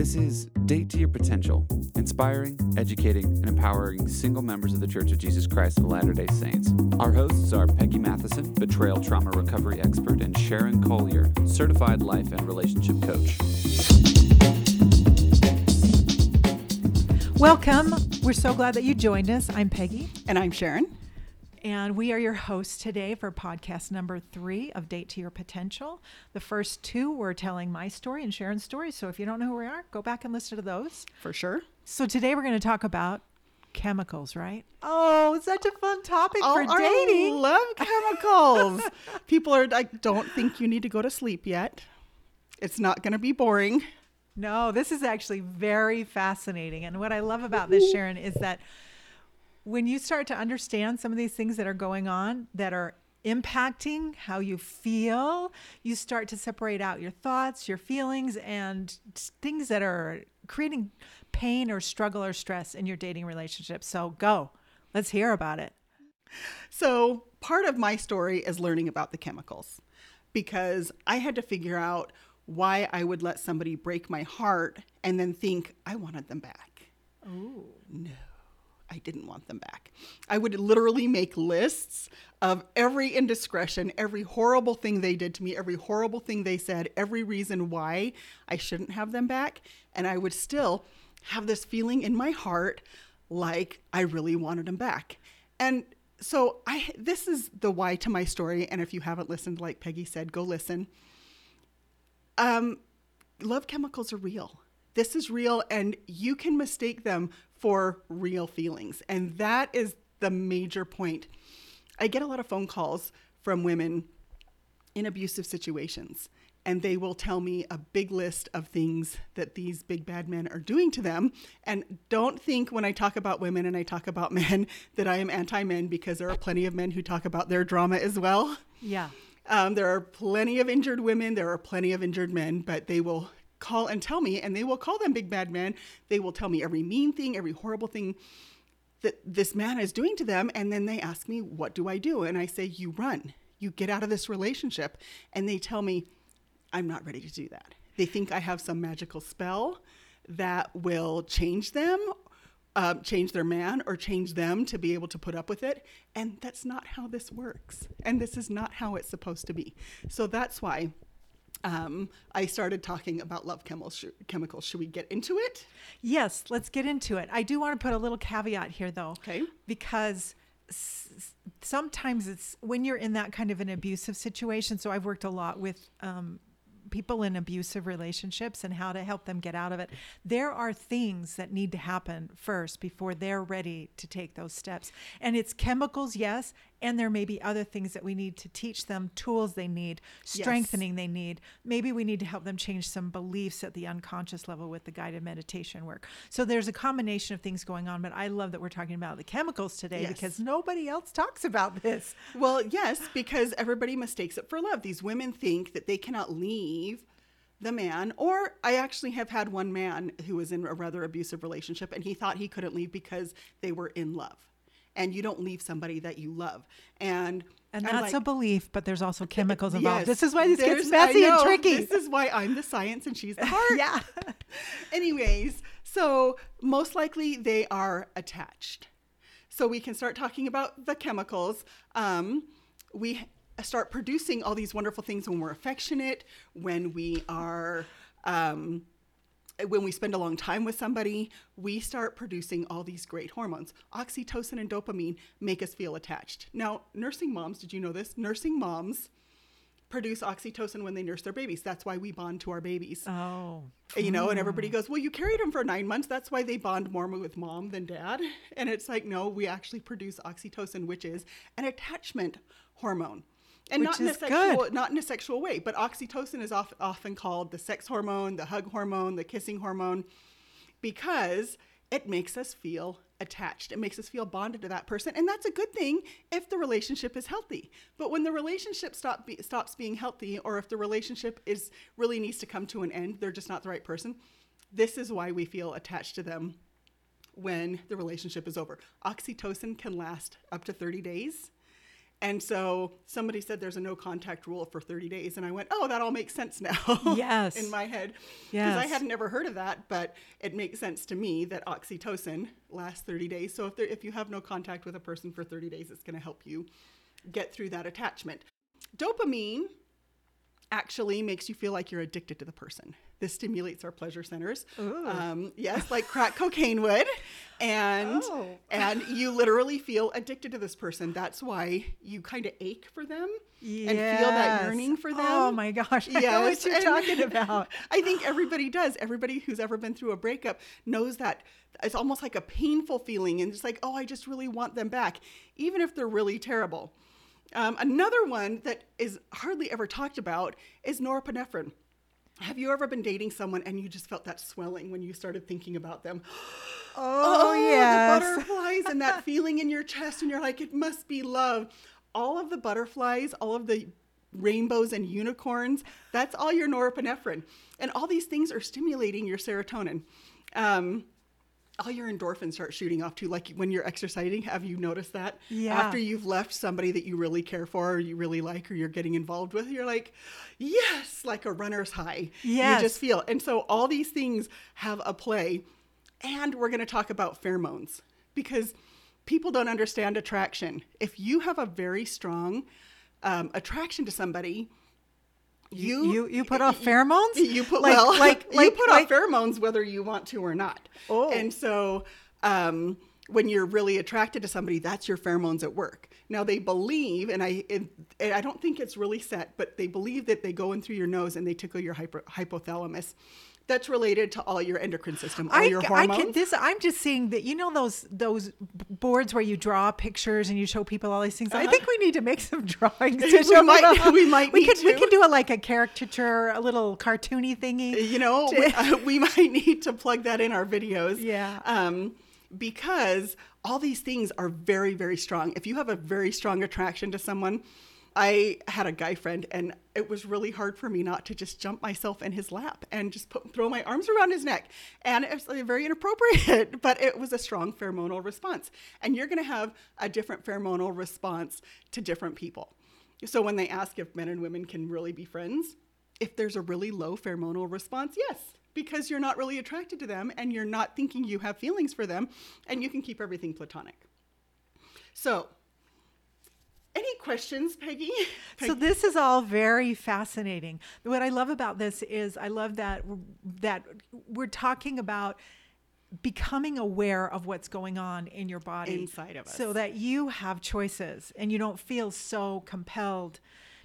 This is Date to Your Potential, inspiring, educating, and empowering single members of the Church of Jesus Christ of Latter day Saints. Our hosts are Peggy Matheson, betrayal trauma recovery expert, and Sharon Collier, certified life and relationship coach. Welcome. We're so glad that you joined us. I'm Peggy. And I'm Sharon. And we are your hosts today for podcast number three of Date to Your Potential. The first two were telling my story and Sharon's story. So if you don't know who we are, go back and listen to those. For sure. So today we're going to talk about chemicals, right? Oh, such a fun topic oh, for dating. I love chemicals. People are like, don't think you need to go to sleep yet. It's not going to be boring. No, this is actually very fascinating. And what I love about this, Sharon, is that when you start to understand some of these things that are going on that are impacting how you feel, you start to separate out your thoughts, your feelings, and things that are creating pain or struggle or stress in your dating relationship. So go, let's hear about it. So, part of my story is learning about the chemicals because I had to figure out why I would let somebody break my heart and then think I wanted them back. Oh, no. I didn't want them back. I would literally make lists of every indiscretion, every horrible thing they did to me, every horrible thing they said, every reason why I shouldn't have them back. And I would still have this feeling in my heart like I really wanted them back. And so I this is the why to my story and if you haven't listened like Peggy said go listen. Um love chemicals are real. This is real and you can mistake them for real feelings. And that is the major point. I get a lot of phone calls from women in abusive situations, and they will tell me a big list of things that these big bad men are doing to them. And don't think when I talk about women and I talk about men that I am anti men because there are plenty of men who talk about their drama as well. Yeah. Um, there are plenty of injured women, there are plenty of injured men, but they will call and tell me, and they will call them big bad men. They will tell me every mean thing, every horrible thing that this man is doing to them. And then they ask me, What do I do? And I say, You run, you get out of this relationship. And they tell me, I'm not ready to do that. They think I have some magical spell that will change them. Uh, change their man or change them to be able to put up with it. And that's not how this works. And this is not how it's supposed to be. So that's why um, I started talking about love chemicals. chemicals. Should we get into it? Yes, let's get into it. I do want to put a little caveat here, though. Okay. Because s- sometimes it's when you're in that kind of an abusive situation. So I've worked a lot with um, people in abusive relationships and how to help them get out of it. There are things that need to happen first before they're ready to take those steps. And it's chemicals, yes, and there may be other things that we need to teach them, tools they need, strengthening yes. they need. Maybe we need to help them change some beliefs at the unconscious level with the guided meditation work. So there's a combination of things going on, but I love that we're talking about the chemicals today yes. because nobody else talks about this. Well, yes, because everybody mistakes it for love. These women think that they cannot leave the man, or I actually have had one man who was in a rather abusive relationship and he thought he couldn't leave because they were in love and you don't leave somebody that you love. And and I'm that's like, a belief, but there's also chemicals involved. Yes, this is why this gets messy and tricky. This is why I'm the science and she's the heart. yeah. Anyways, so most likely they are attached. So we can start talking about the chemicals. Um, we start producing all these wonderful things when we're affectionate, when we are um, when we spend a long time with somebody, we start producing all these great hormones. Oxytocin and dopamine make us feel attached. Now, nursing moms, did you know this? Nursing moms produce oxytocin when they nurse their babies. That's why we bond to our babies. Oh. You know, and everybody hmm. goes, Well, you carried them for nine months. That's why they bond more with mom than dad. And it's like, no, we actually produce oxytocin, which is an attachment hormone and Which not in a sexual good. not in a sexual way but oxytocin is off, often called the sex hormone the hug hormone the kissing hormone because it makes us feel attached. It makes us feel bonded to that person. And that's a good thing if the relationship is healthy. But when the relationship stop be, stops being healthy or if the relationship is really needs to come to an end they're just not the right person this is why we feel attached to them when the relationship is over. Oxytocin can last up to 30 days And so somebody said there's a no contact rule for 30 days. And I went, oh, that all makes sense now. Yes. in my head. Because I had never heard of that, but it makes sense to me that oxytocin lasts 30 days. So if, there, if you have no contact with a person for 30 days, it's going to help you get through that attachment. Dopamine actually makes you feel like you're addicted to the person. This stimulates our pleasure centers. Um, yes, like crack cocaine would. And Oh. and you literally feel addicted to this person. That's why you kind of ache for them and feel that yearning for them. Oh my gosh, I know what you're and talking about. I think everybody does. Everybody who's ever been through a breakup knows that it's almost like a painful feeling, and it's like, oh, I just really want them back, even if they're really terrible. Um, another one that is hardly ever talked about is norepinephrine. Have you ever been dating someone and you just felt that swelling when you started thinking about them? Oh, yes. the butterflies and that feeling in your chest, and you're like, it must be love. All of the butterflies, all of the rainbows and unicorns, that's all your norepinephrine. And all these things are stimulating your serotonin. Um, all your endorphins start shooting off too. Like when you're exercising, have you noticed that? Yeah. After you've left somebody that you really care for, or you really like, or you're getting involved with, you're like, yes, like a runner's high. Yes. You just feel. And so all these things have a play. And we're going to talk about pheromones because people don't understand attraction. If you have a very strong um, attraction to somebody, you you you put off pheromones. you put like well, like you put like, off pheromones whether you want to or not. Oh. and so um, when you're really attracted to somebody, that's your pheromones at work. Now they believe, and I it, and I don't think it's really set, but they believe that they go in through your nose and they tickle your hyper, hypothalamus. That's related to all your endocrine system, all I, your I hormones. can this I'm just seeing that you know those those boards where you draw pictures and you show people all these things. I think we need to make some drawings to Uh-huh. We show might- we might we could we could do a like a caricature, a little cartoony thingy. you know, we, uh, we might need to plug that in our videos. Yeah. Um, because all these things are very, very strong. If you have a very strong attraction to someone, I had a guy friend, and it was really hard for me not to just jump myself in his lap and just put, throw my arms around his neck. And it was uh, very inappropriate, but it was a strong pheromonal response. And you're going to have a different pheromonal response to different people. So when they ask if men and women can really be friends, if there's a really low pheromonal response, yes, because you're not really attracted to them and you're not thinking you have feelings for them, and you can keep everything platonic. So, any questions, Peggy? So this is all very fascinating. What I love about this is I love that that we're talking about becoming aware of what's going on in your body Inside of us. so that you have choices and you don't feel so compelled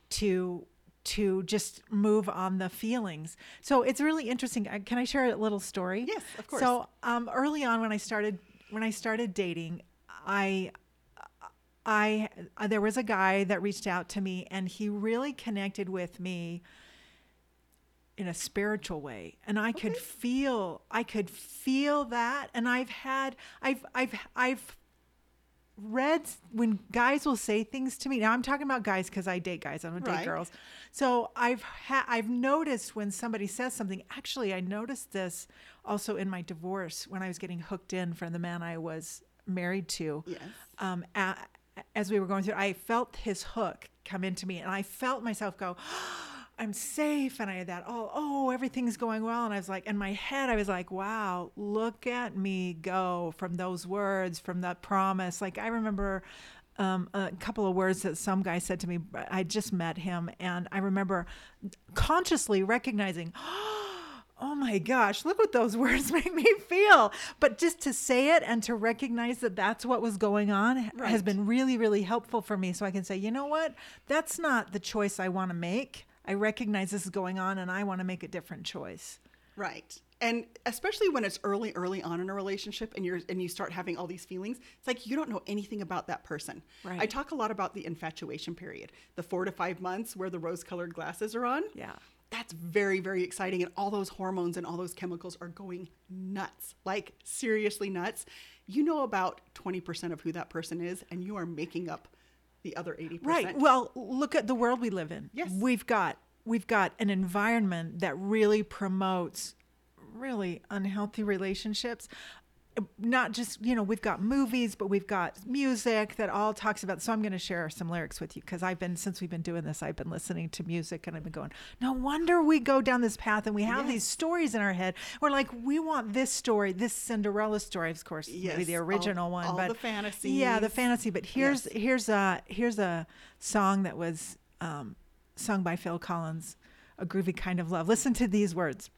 to to just move on the feelings. So it's really interesting. Uh, Can I share a little story? Yes, of course. So um, early on when I started when I started dating, I I uh, there was a guy that reached out to me and he really connected with me in a spiritual way and I could feel I could feel that and I've had I've I've I've read when guys will say things to me. Now I'm talking about guys because I date guys. I don't date Right. girls. So I've ha- I've noticed when somebody says something. Actually, I noticed this also in my divorce when I was getting hooked in from the man I was married to. Yes. Um, a- as we were going through, I felt his hook come into me, and I felt myself go. I'm safe. And I had that, oh, oh, everything's going well. And I was like, in my head, I was like, wow, look at me go from those words, from that promise. Like, I remember um, a couple of words that some guy said to me. I just met him. And I remember consciously recognizing, oh Oh my gosh, look what those words make me feel. But just to say it and to recognize that that's what was going on has been really, really helpful for me. So I can say, you know what? That's not the choice I want to make. I recognize this is going on and I want to make a different choice. Right. And especially when it's early, early on in a relationship and you're and you start having all these feelings, it's like you don't know anything about that person. Right. I talk a lot about the infatuation period, the four to five months where the rose colored glasses are on. Yeah. That's very, very exciting. And all those hormones and all those chemicals are going nuts. Like seriously nuts. You know about 20% of who that person is, and you are making up the other 80%. Right. Well, look at the world we live in. Yes. We've got we've got an environment that really promotes really unhealthy relationships. Not just you know we've got movies but we've got music that all talks about so i'm going to share some lyrics with you because i've been since we've been doing this i've been listening to music and i've been going no wonder we go down this path and we have these stories in our head. We're like we want this story this cinderella story of course maybe Yes, the all- original one all but the fantasy yeah the fantasy but here's Yes. here's a here's a song that was um, sung by phil collins a groovy kind of love. Listen to these words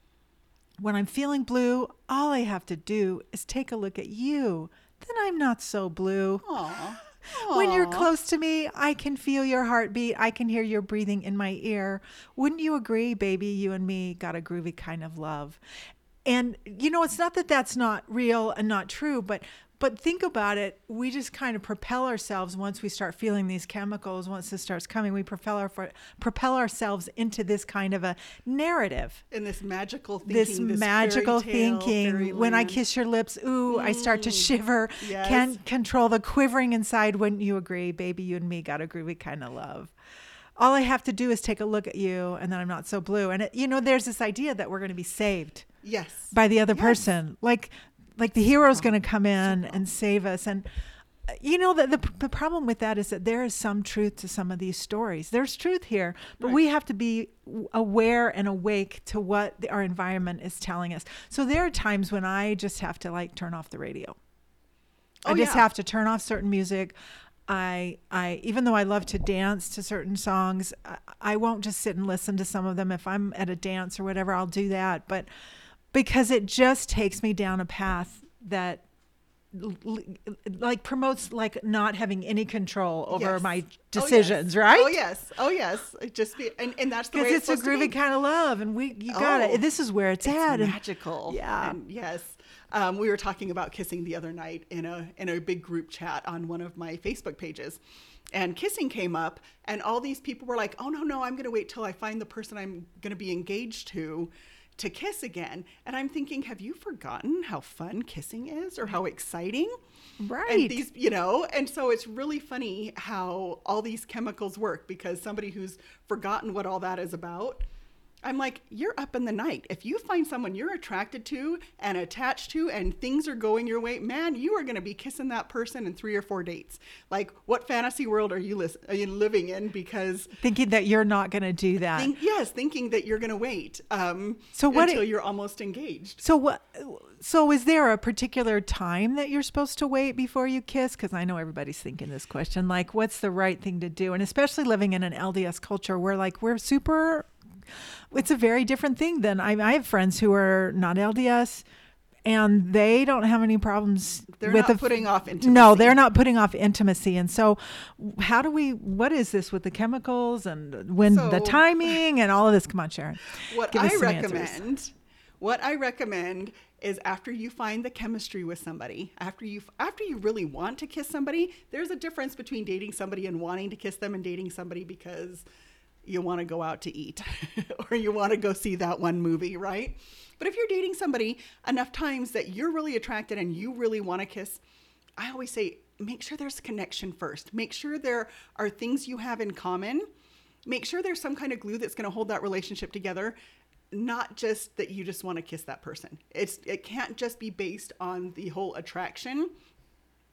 when I'm feeling blue, all I have to do is take a look at you. Then I'm not so blue. Aw. When you're close to me, I can feel your heartbeat. I can hear your breathing in my ear. Wouldn't you agree, baby? You and me got a groovy kind of love. And you know, it's not that that's not real and not true, but but think about it. We just kind of propel ourselves once we start feeling these chemicals. Once this starts coming, we propel our propel ourselves into this kind of a narrative in this magical thinking, this, fairy magical tale, thinking. When I kiss your lips, ooh, I start to mm. shiver. Yes. Can't control the quivering inside. Wouldn't you agree, baby? You and me got a groovy kind of love. All I have to do is take a look at you, and then I'm not so blue. And it, you know, there's this idea that we're going to be saved yes, by the other Yes. person, like like the hero's going to come in and save us. And uh, you know, the, the the problem with that is that there is some truth to some of these stories. There's truth here, but we have to be aware and awake to what the, our environment is telling us. So there are times when I just have to like turn off the radio. oh, I Oh, just yeah. have to turn off certain music. I I even though I love to dance to certain songs, I, I won't just sit and listen to some of them. If I'm at a dance or whatever, I'll do that. But because it just takes me down a path that like promotes like not having any control over Yes. my Oh, yes. decisions, right? Oh yes, oh yes. It just be and, and that's the way Because it's, it's a groovy kind of love, and we you got Oh, it. This is where it's, It's at. magical. Yeah. And yes. Um, we were talking about kissing the other night in a in a big group chat on one of my Facebook pages. And kissing came up and all these people were like, "Oh no, no, I'm going to wait till I find the person I'm going to be engaged to to kiss again." And I'm thinking, "Have you forgotten how fun kissing is or how exciting?" Right. And these, you know, and so it's really funny how all these chemicals work because somebody who's forgotten what all that is about, I'm like, you're up in the night. If you find someone you're attracted to and attached to and things are going your way, man, you are going to be kissing that person in three or four dates. Like, what fantasy world are you, lis- are you living in? Because, thinking that you're not going to do that. think, yes, thinking that you're going to wait um, So what until it- you're almost engaged. So what? So is there a particular time that you're supposed to wait before you kiss? Because I know everybody's thinking this question. Like, what's the right thing to do? And especially living in an LDS culture where like we're super. It's a very different thing than I, I have friends who are not LDS. And they don't have any problems They're with not the, putting off intimacy. No, they're not putting off intimacy. And so, how do we? What is this with the chemicals and when the timing and all of this? Come on, Sharon. What I some answers. recommend, what I recommend is after you find the chemistry with somebody, after you after you really want to kiss somebody, there's a difference between dating somebody and wanting to kiss them and dating somebody because you want to go out to eat or you want to go see that one movie, right? But if you're dating somebody enough times that you're really attracted and you really want to kiss, I always say make sure there's connection first. Make sure there are things you have in common. Make sure there's some kind of glue that's going to hold that relationship together, not just that you just want to kiss that person. It's it can't just be based on the whole attraction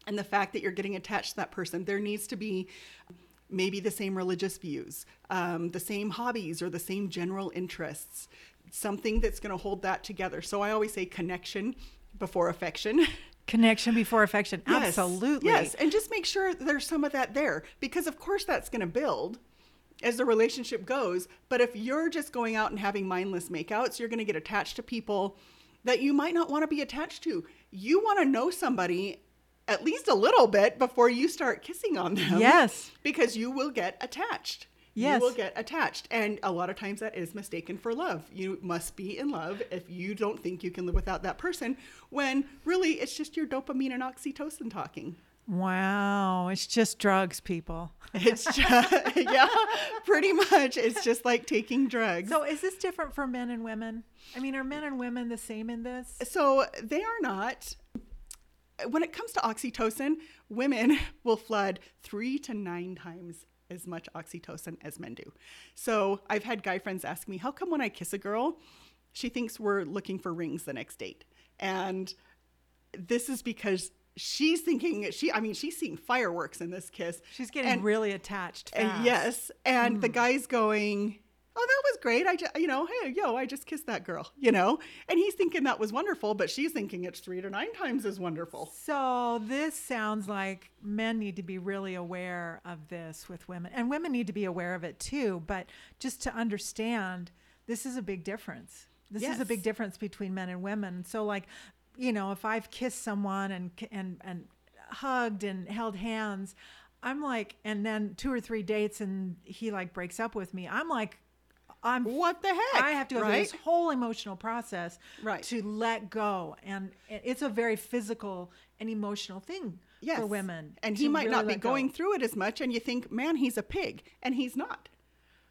and the fact that you're getting attached to that person. There needs to be maybe the same religious views, um, the same hobbies, or the same general interests. Something that's going to hold that together. So I always say connection before affection. Connection before affection. Yes. Absolutely. Yes. And just make sure there's some of that there because, of course, that's going to build as the relationship goes. But if you're just going out and having mindless makeouts, you're going to get attached to people that you might not want to be attached to. You want to know somebody at least a little bit before you start kissing on them. Yes. Because you will get attached. Yes. You will get attached. And a lot of times that is mistaken for love. You must be in love if you don't think you can live without that person, when really it's just your dopamine and oxytocin talking. Wow. It's just drugs, people. It's just, yeah, pretty much. It's just like taking drugs. So is this different for men and women? I mean, are men and women the same in this? So they are not. When it comes to oxytocin, women will flood three to nine times as much oxytocin as men do. So I've had guy friends ask me, how come when I kiss a girl, she thinks we're looking for rings the next date? And this is because she's thinking she I mean she's seeing fireworks in this kiss. She's getting And- really attached. and fast. yes, and the hmm. guy's going, "Oh, that was great. I just, you know, hey, yo, I just kissed that girl, you know." And he's thinking that was wonderful, but she's thinking it's 3 to 9 times as wonderful. So this sounds like men need to be really aware of this with women, and women need to be aware of it too. But just to understand, this is a big difference. This is a big difference between men and women. So, like, you know, if I've kissed someone and and and hugged and held hands, I'm like, and then two or three dates, and he like breaks up with me. I'm like, I'm What the heck? I have to go through this whole emotional process Right. to let go, and it's a very physical and emotional thing Yes. for women. And he might really not be let go. going through it as much and you think, "Man, he's a pig." And he's not.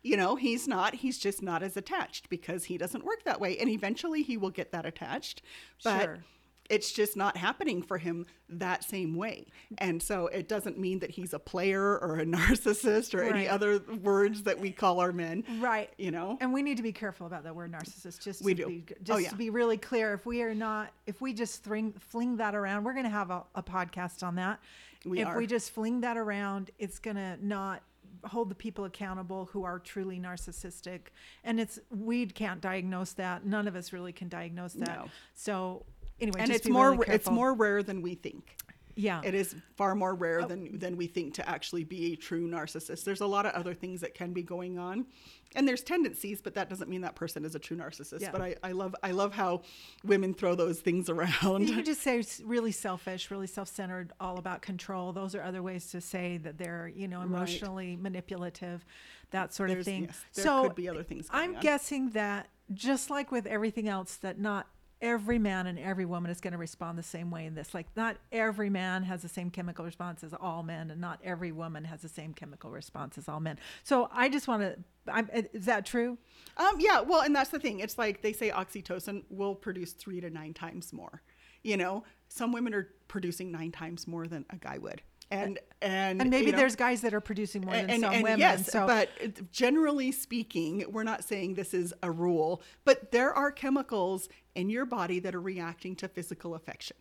You know, he's not. He's just not as attached because he doesn't work that way. And eventually he will get that attached. But Sure. It's just not happening for him that same way. And so it doesn't mean that he's a player or a narcissist or any other words that we call our men. right? You know? and we need to be careful about that word narcissist. Just We to do. Be, Oh, just yeah. to be really clear, if we are not, if we just fling fling that around, we're going to have a, a podcast on that. We if are. we just fling that around, it's going to not hold the people accountable who are truly narcissistic and it's we can't diagnose that none of us really can diagnose that No. so anyway and it's more really it's more rare than we think. yeah It is far more rare oh. than than we think to actually be a true narcissist. There's a lot of other things that can be going on, and there's tendencies, but that doesn't mean that person is a true narcissist. Yeah. But I, I love I love how women throw those things around. You could just say really selfish, really self-centered, all about control. Those are other ways to say that they're, you know, Right. emotionally manipulative, that sort of thing. yes, there so could be other things going I'm on. guessing that just like with everything else, that not every man and every woman is going to respond the same way in this. Like not every man has the same chemical response as all men, and not every woman has the same chemical response as all men. So I just want to. I'm, is that true? Um, yeah, well, and that's the thing. It's like they say oxytocin will produce three to nine times more. You know, some women are producing nine times more than a guy would, and and And maybe you know, there's guys that are producing more than some women. Yes, so but generally speaking, we're not saying this is a rule, but there are chemicals in your body that are reacting to physical affection,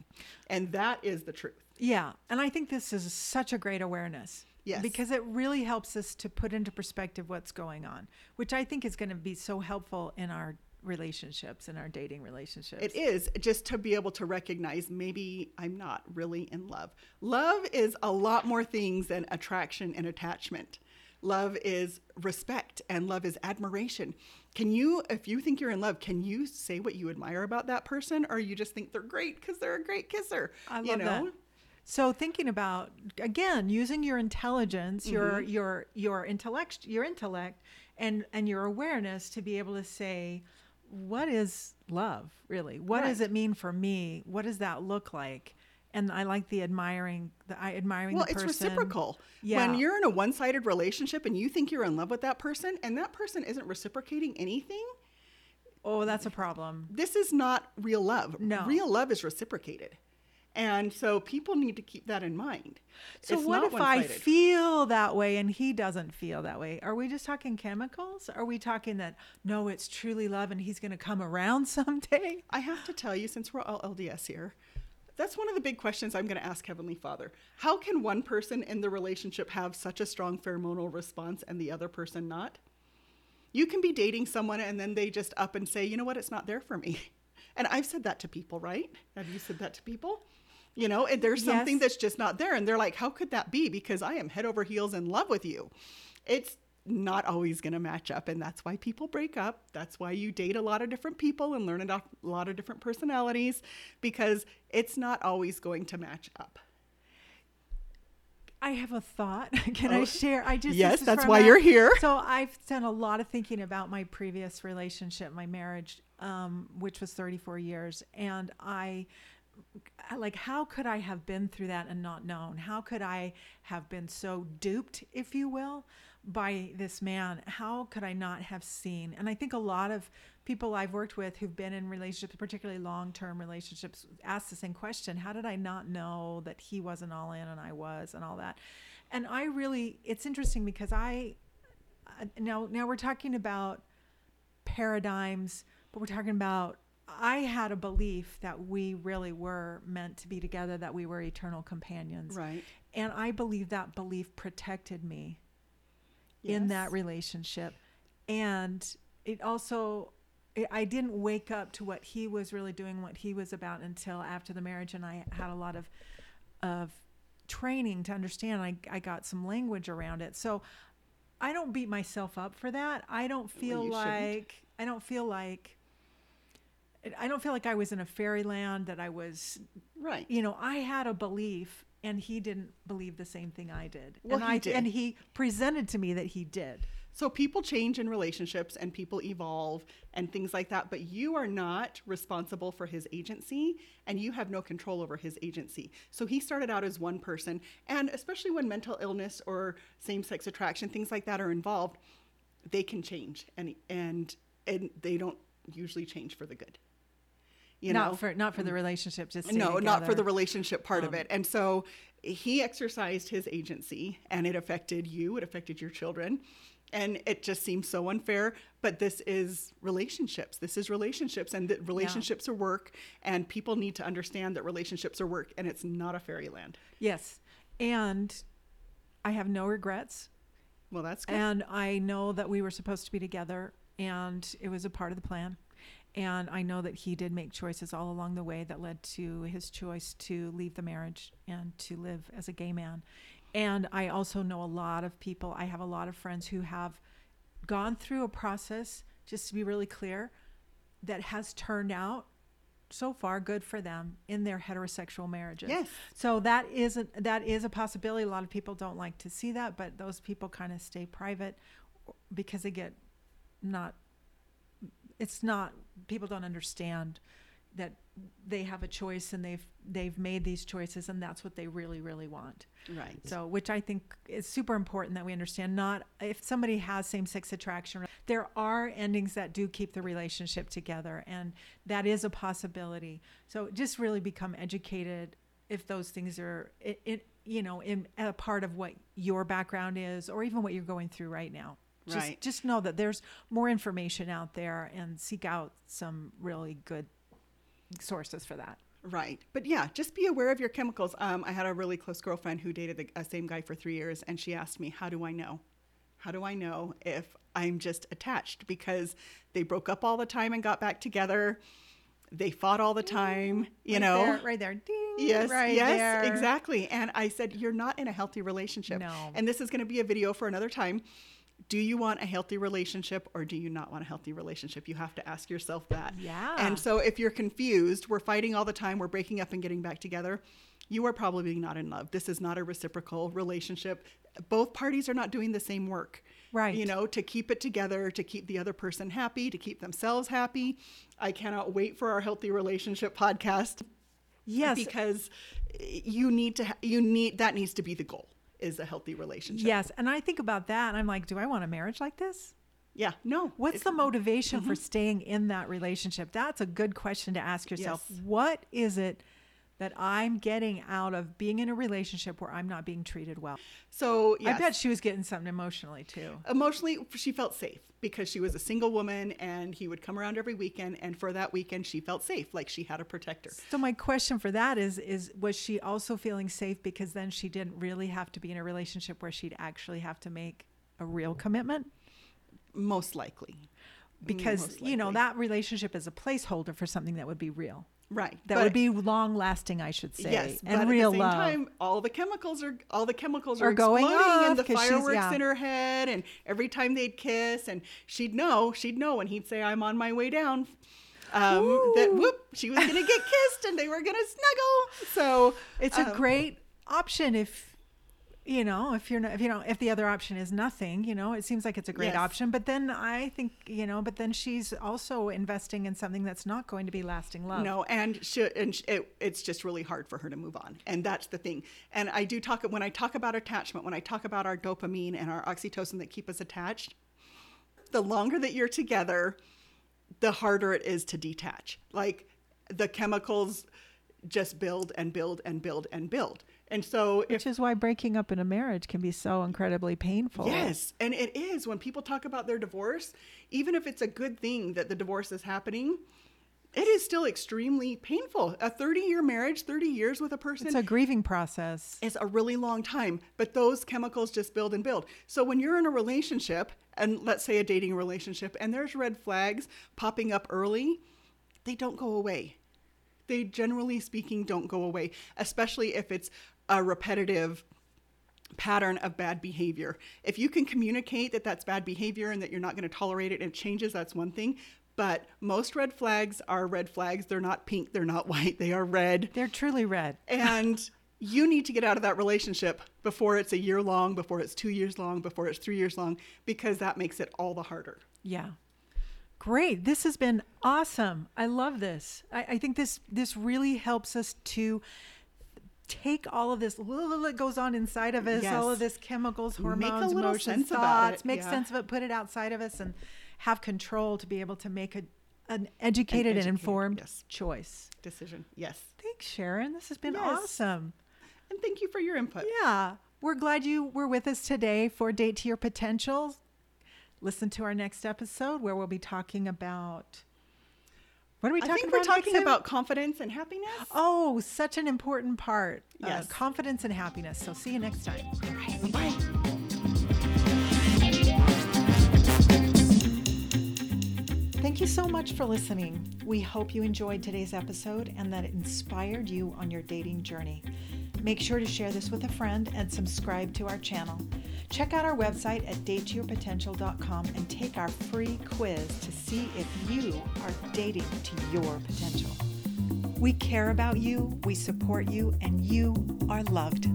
and that is the truth. Yeah, and I think this is such a great awareness. Yes. Because it really helps us to put into perspective what's going on, which I think is going to be so helpful in our relationships, and our dating relationships. It is just to be able to recognize maybe I'm not really in love. Love is a lot more things than attraction and attachment. Love is respect and love is admiration. Can you, if you think you're in love, can you say what you admire about that person or you just think they're great because they're a great kisser? I love you know? that. So thinking about again using your intelligence, your Mm-hmm. your your intellect, your intellect, and and your awareness to be able to say, what is love really? What does it mean for me? What does that look like? And I like the admiring, the I admiring Well, the it's reciprocal. Yeah. When you're in a one sided relationship and you think you're in love with that person and that person isn't reciprocating anything, Oh, that's a problem. this is not real love. No. Real love is reciprocated. And so people need to keep that in mind. So It's what if I feel that way and he doesn't feel that way? Are we just talking chemicals? Are we talking that no, it's truly love and he's going to come around someday? I have to tell you, since we're all LDS here, that's one of the big questions I'm going to ask Heavenly Father. How can one person in the relationship have such a strong pheromonal response and the other person not? You can be dating someone and then they just up and say, you know what, it's not there for me. And I've said that to people, right? Have you said that to people? You know, and there's something Yes. that's just not there. And they're like, how could that be? Because I am head over heels in love with you. It's not always going to match up. And that's why people break up. That's why you date a lot of different people and learn a lot of different personalities because it's not always going to match up. I have a thought. Can I Oh, share? I just yes, that's why you're here. So I've done a lot of thinking about my previous relationship, my marriage, um, which was 34 years, and I I- like how could I have been through that and not known? How could I have been so duped, if you will, by this man? How could I not have seen? And I think a lot of people I've worked with who've been in relationships, particularly long-term relationships, ask the same question: How did I not know that he wasn't all in and I was, and all that? And I really, it's interesting because I uh, now now we're talking about paradigms, but we're talking about I had a belief that we really were meant to be together, that we were eternal companions. Right. And I believe that belief protected me in that relationship. And it also, it, I didn't wake up to what he was really doing, what he was about until after the marriage. And I had a lot of, of training to understand. I, I got some language around it. So I don't beat myself up for that. I don't feel shouldn't. like, I don't feel like, I don't feel like I was in a fairyland that I was Right. you know, I had a belief and he didn't believe the same thing I did. Well, and he I did. and he presented to me that he did. So people change in relationships and people evolve and things like that, but you are not responsible for his agency and you have no control over his agency. So he started out as one person, and especially when mental illness or same-sex attraction, things like that are involved, they can change and and and they don't usually change for the good. You not know? for not for the relationship just stay no not for the relationship part Um, of it and so he exercised his agency and it affected you it affected your children and it just seems so unfair but this is relationships this is relationships and that relationships are work and people need to understand that relationships are work and it's not a fairyland Yes. And I have no regrets. well that's good And I know that we were supposed to be together and it was a part of the plan. And I know that he did make choices all along the way that led to his choice to leave the marriage and to live as a gay man. And I also know a lot of people, I have a lot of friends who have gone through a process, just to be really clear, that has turned out so far good for them in their heterosexual marriages. Yes. So that isn't that is a possibility. A lot of people don't like to see that, but those people kind of stay private because they get not it's not people don't understand that they have a choice and they've they've made these choices and that's what they really really want. right So, which I think is super important that we understand. Not if somebody has same sex attraction, there are endings that do keep the relationship together, and that is a possibility. So, just really become educated if those things are, it, it you know, in a part of what your background is, or even what you're going through right now. Just, Right. just know that there's more information out there, and seek out some really good sources for that. Right. But yeah, just be aware of your chemicals. Um, I had a really close girlfriend who dated the uh, same guy for three years, and she asked me, How do I know? How do I know if I'm just attached? Because they broke up all the time and got back together. They fought all the time, you Right know? there, right there, ding, Yes, right yes, there. exactly. And I said, You're not in a healthy relationship. No. And this is going to be a video for another time. Do you want a healthy relationship or do you not want a healthy relationship? You have to ask yourself that. Yeah. And so if you're confused, we're fighting all the time, we're breaking up and getting back together, you are probably not in love. This is not a reciprocal relationship. Both parties are not doing the same work. Right. You know, to keep it together, to keep the other person happy, to keep themselves happy. I cannot wait for our healthy relationship podcast Yes, because you need to you need that needs to be the goal is a healthy relationship Yes, and I think about that and I'm like, do I want a marriage like this? yeah no What's It- the motivation Mm-hmm. for staying in that relationship? That's a good question to ask yourself. Yes. What is it that I'm getting out of being in a relationship where I'm not being treated well? so I bet she was getting something emotionally too. emotionally she felt safe because she was a single woman and he would come around every weekend and for that weekend she felt safe like she had a protector So my question for that is is was she also feeling safe because then she didn't really have to be in a relationship where she'd actually have to make a real commitment? most likely mm, Because Most you know that relationship is a placeholder for something that would be real. Right That but- would be long lasting, I should say. Yes, and but real at the same love. time, all the chemicals are all the chemicals are, Are going exploding, off and the fireworks yeah. in her head, and every time they'd kiss, and she'd know, she'd know, and he'd say, "I'm on my way down." Um, that whoop, she was gonna get kissed, and they were gonna snuggle. So it's a um, great option if you know if you're not if you know if the other option is nothing you know it seems like it's a great Yes. option but then i think you know but then she's also investing in something that's not going to be lasting love No, and she, and sh it, it's just really hard for her to move on, and that's the thing. And I do talk when I talk about attachment, when I talk about our dopamine and our oxytocin that keep us attached. The longer that you're together, the harder it is to detach. Like the chemicals just build and build and build and build. And so if which is why breaking up in a marriage can be so incredibly painful Yes, and it is when people talk about their divorce, even if it's a good thing that the divorce is happening, it is still extremely painful. A 30 year marriage, 30 years with a person It's a grieving process. It's a really long time, but those chemicals just build and build. So when you're in a relationship, and let's say a dating relationship, and there's red flags popping up early, they don't go away. They generally speaking don't go away, especially if it's a repetitive pattern of bad behavior. If you can communicate that that's bad behavior and that you're not going to tolerate it and it changes, that's one thing. But most red flags are red flags. They're not pink, they're not white, they are red. They're truly red. And you need to get out of that relationship before it's a year long, before it's two years long, before it's three years long, because that makes it all the harder. Yeah. Great. This has been awesome. I love this. I, I think this this really helps us to take all of this little that goes on inside of us, all of this chemicals, Make a hormones, little emotions, thoughts, it, make yeah. sense of it, put it outside of us, and have control to be able to make a an educated and educated, informed yes. choice. Decision. Yes. Thanks, Sharon. This has been Yes. awesome. And thank you for your input. Yeah. We're glad you were with us today for Date to Your Potential. Listen to our next episode where we'll be talking about. What are we talking about? I think we're talking about confidence and happiness. Oh, such an important part. uh, Yes. confidence and happiness. So see you next time. Bye. Thank you so much for listening. We hope you enjoyed today's episode and that it inspired you on your dating journey. Make sure to share this with a friend and subscribe to our channel. Check out our website at dateyourpotential.com and take our free quiz to see if you are dating to your potential. We care about you, we support you, and you are loved.